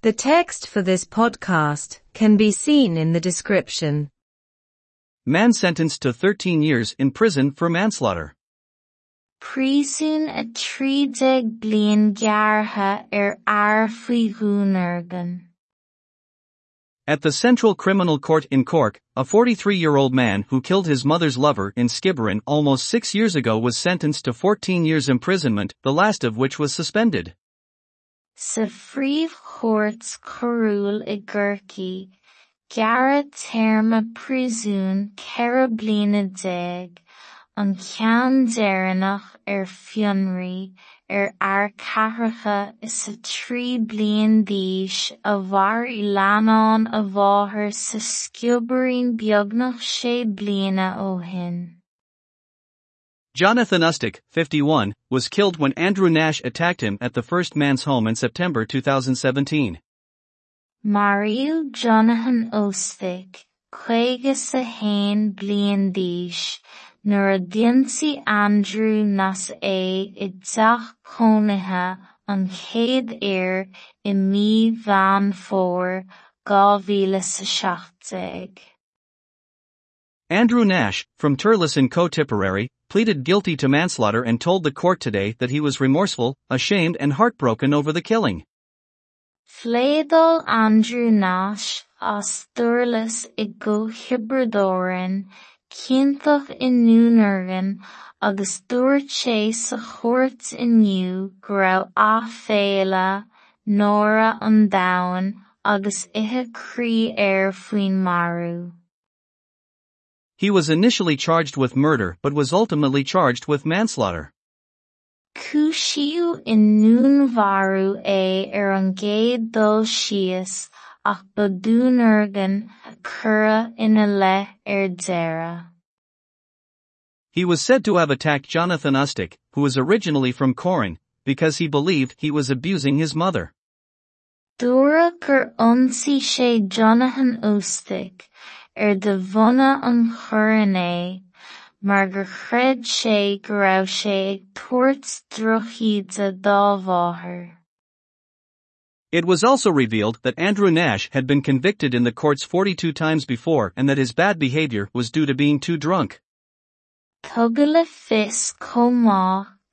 The text for this podcast can be seen in the description. Man sentenced to 13 years in prison for manslaughter. Príosún a trídeag bliain gearrtha ar air faoi dhúnargan. At the Central Criminal Court in Cork, a 43-year-old man who killed his mother's lover in Skibbereen almost six years ago was sentenced to 14 years imprisonment, the last of which was suspended. Sa phríomhchóirt chorúil i gCorcaigh, gearradh téarma príosún ceithre bliana déag, an ceann deireanach ar fionraí ar airceathracha is sa trí bliain d'aois a bharr i leanán a bháthair sa sciobraíonn beagnach sé bliana ó shin. Jonathan Ustic, 51, was killed when Andrew Nash attacked him at the First Man's home in September 2017. Mario Jonathan Ustic, chuige sa haon bliain d'aois, nuair Andrew nas é i dteach chónaithe an chéad aoûr i mí bhean fómhair, dhá mhíle sa seachtag. Andrew Nash, from Thurles in Co Tipperary, pleaded guilty to manslaughter and told the court today that he was remorseful, ashamed and heartbroken over the killing. Phléadal Andrew Nash as tuirlis i go hibredorin, cinnteach in Núnargan agus dúirt sé sa chóirt inniu go raibh athbhéile, nóra an domhan agus ithe croí air marú. He was initially charged with murder but was ultimately charged with manslaughter. Kushiu inunvaru Núnmharú é ar an gcéad dul síos ach ba dúnargan cura ina le ar deireadh. He was said to have attacked Jonathan Ustic, who was originally from Corran, because he believed he was abusing his mother. Dura gur onsi sé Jonathan Ustic ar do bhunna an mar gur chreid sé go raibh sé ag tabhairt drochaíde dá bhathair. It was also revealed that Andrew Nash had been convicted in the courts 42 times before and that his bad behavior was due to being too drunk. Tugadh le fios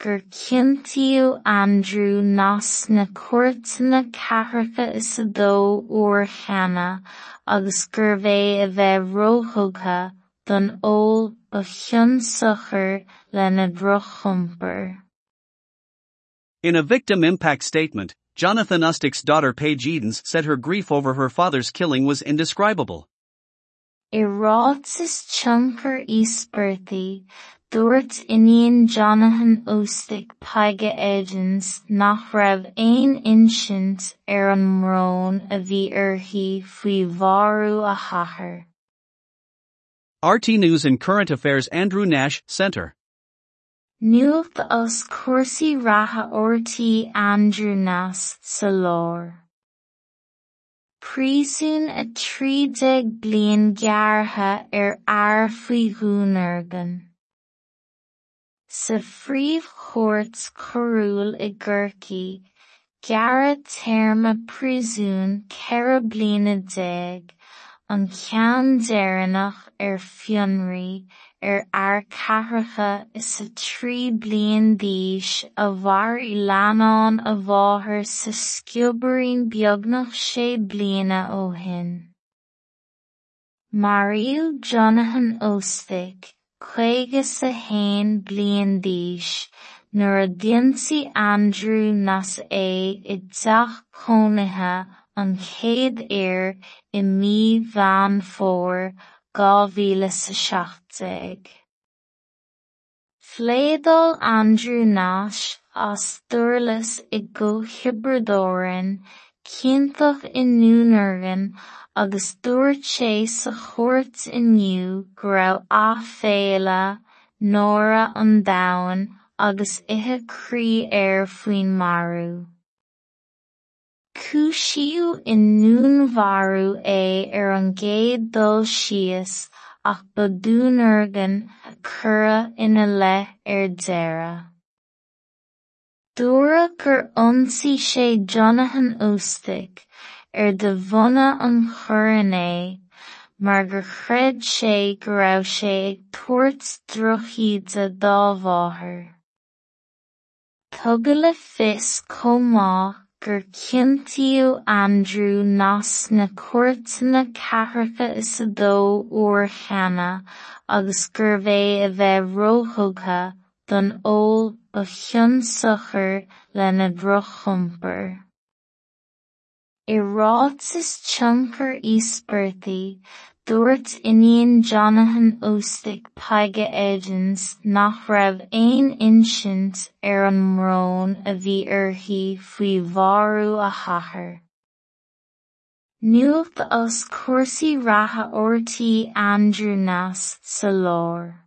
chomh maith gur cinntiú Andrew nas na cuairteanna ceathracha is dó uair cheana agus gur bheith a bheith róthóga don óil ba chionsachar le na. In a victim impact statement, Jonathan Ustic's daughter Paige Edens said her grief over her father's killing was indescribable. I chunker is tionchar íospartaí, dúirt Jonathan Paige Edens nach raibh aon insint ar an mrón a bhí uirthi faoi bharú a chathair. RTÉ News and Current Affairs Andrew Nash Center. Nuacht as cuasaí ratha ortaí Andrew Nash sa lár. Príosún a trídeag bliain gearrtha er ar air faoi. Sa phríomhchóirt chorúil i gCorcaigh, gearradh téarma príosún ceithre bliana déag, an ceann deireanach ar fionraí ar airceathracha is sa trí bliain d'aois a bharr i leanán a bháthair sa sciobraíonn beagnach sé bliana ó shin. Jonathan Ustic, chuige sa haon bliain d'aois, nuair a d'ionsí Andrew nas é i dteach chónaithe an chéad aoûr i mí bhean fómhair, dhá mhíle sa Andrew Nash as tuirlis i go cinnteach in Núnargan agus dúirt sé sa chóirt inniu go raibh athbhéile, nóra an domhan agus ithe croí air faoin marú. Cúisiú in Núnmharú é ar an gcéad dul síos ach ba dúnargan cura ina le ar deireadh. Dúradh gur ionsaí sé Jonathan Ustick ar de bhunna an chorann é, mar gur chreid sé go raibh sé ag tabhairt drochaíde dá bhathair. Tugadh le fios chomh maith gur cinntiú Andrew nas na cuairteanna ceathracha is dó uair cheana agus gurbh é a bheith róthóga don óil ba chionsachar le na drochumpar. I ráit is tionchar íospartaí Dúirt Innion Jonathan Ostick Paige Edgens nach raibh aon insint ar an mróin a bhí uirthi faoi bharú a chathair. Nuacht os cúrsaí ratha ortaí Andrew sa.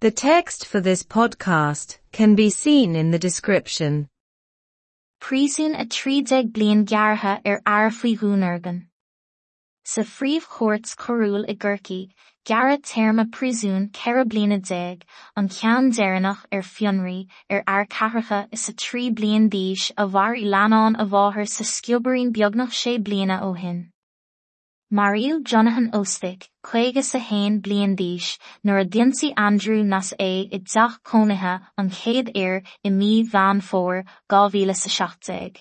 The text for this podcast can be seen in the description. Príosún a trídeag bliain gearrtha ar air faoi dhúnargan. Sa phríomhchóirt chorúil i gCorcaigh, gearradh téarma príosún ceithre bliana déag an ceann deireanach ar fionraí ar airceathracha is sa trí bliain d'aois a bhair i leanán a sa sciobairín beagnach sé bliana ó. Mariú Jonathan Ostick, chuige sa hain blian díis, nuair a dionsaí Andrew nas é i d deach cónaithe an chéad air i mí bhean fór 2017.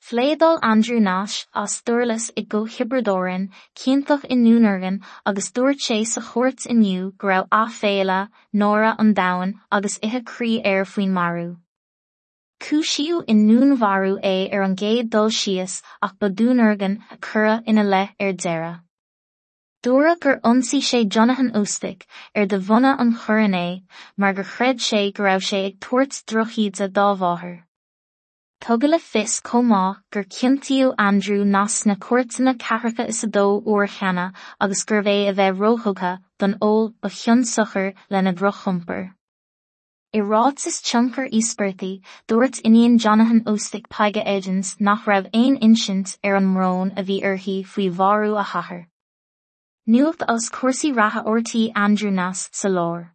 Phléadál Andrew Nash as dúirlas i go hibredorin cinnteach in núnargan agus dúirt sé sa chóirt inniu go raibh athbhéile nóra an domhan agus ithe crí air faoin marú. Cúisiú in núnmharú é ar an géad dul sios ach ba dúnargan a cura ina le ar deire. Dúra gur ionsaí sé Jonathan Ostick ar de bhunna an chorann é mar gur chreid sé go raibh sé ag tuairt drochiide dá bháthair. Tugadh le chomh maith gur cinntiú Andrew nas na cuairteanna ceathracha is dó uair cheana agus gurbh é a bheith róthóga don óil ba chionsachar le na drochumpar. I ráit is tionchar íospartaí dúirt Innion Jonathan Ostick Paige Edgens nach raibh aon insint ar an mróin a bhí uirthi faoi bharú a chathair. Nuacht as cuasaí ratha ortaí Andrew láir.